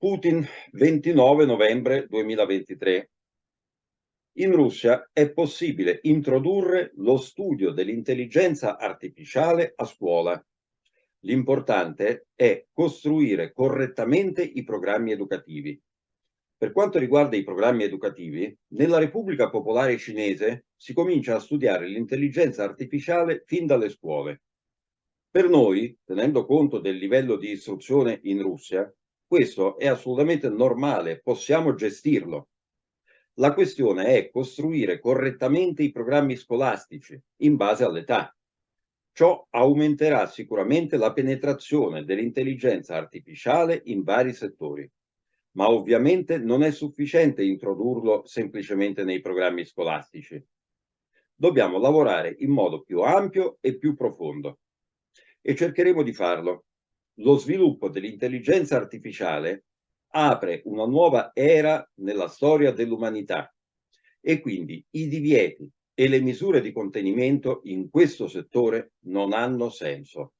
Putin, 29 novembre 2023. In Russia è possibile introdurre lo studio dell'intelligenza artificiale a scuola. L'importante è costruire correttamente i programmi educativi. Per quanto riguarda i programmi educativi, nella Repubblica Popolare Cinese si comincia a studiare l'intelligenza artificiale fin dalle scuole. Per noi, tenendo conto del livello di istruzione in Russia, questo è assolutamente normale, possiamo gestirlo. La questione è costruire correttamente i programmi scolastici in base all'età. Ciò aumenterà sicuramente la penetrazione dell'intelligenza artificiale in vari settori, ma ovviamente non è sufficiente introdurlo semplicemente nei programmi scolastici. Dobbiamo lavorare in modo più ampio e più profondo e cercheremo di farlo lo sviluppo dell'intelligenza artificiale apre una nuova era nella storia dell'umanità e quindi i divieti e le misure di contenimento in questo settore non hanno senso.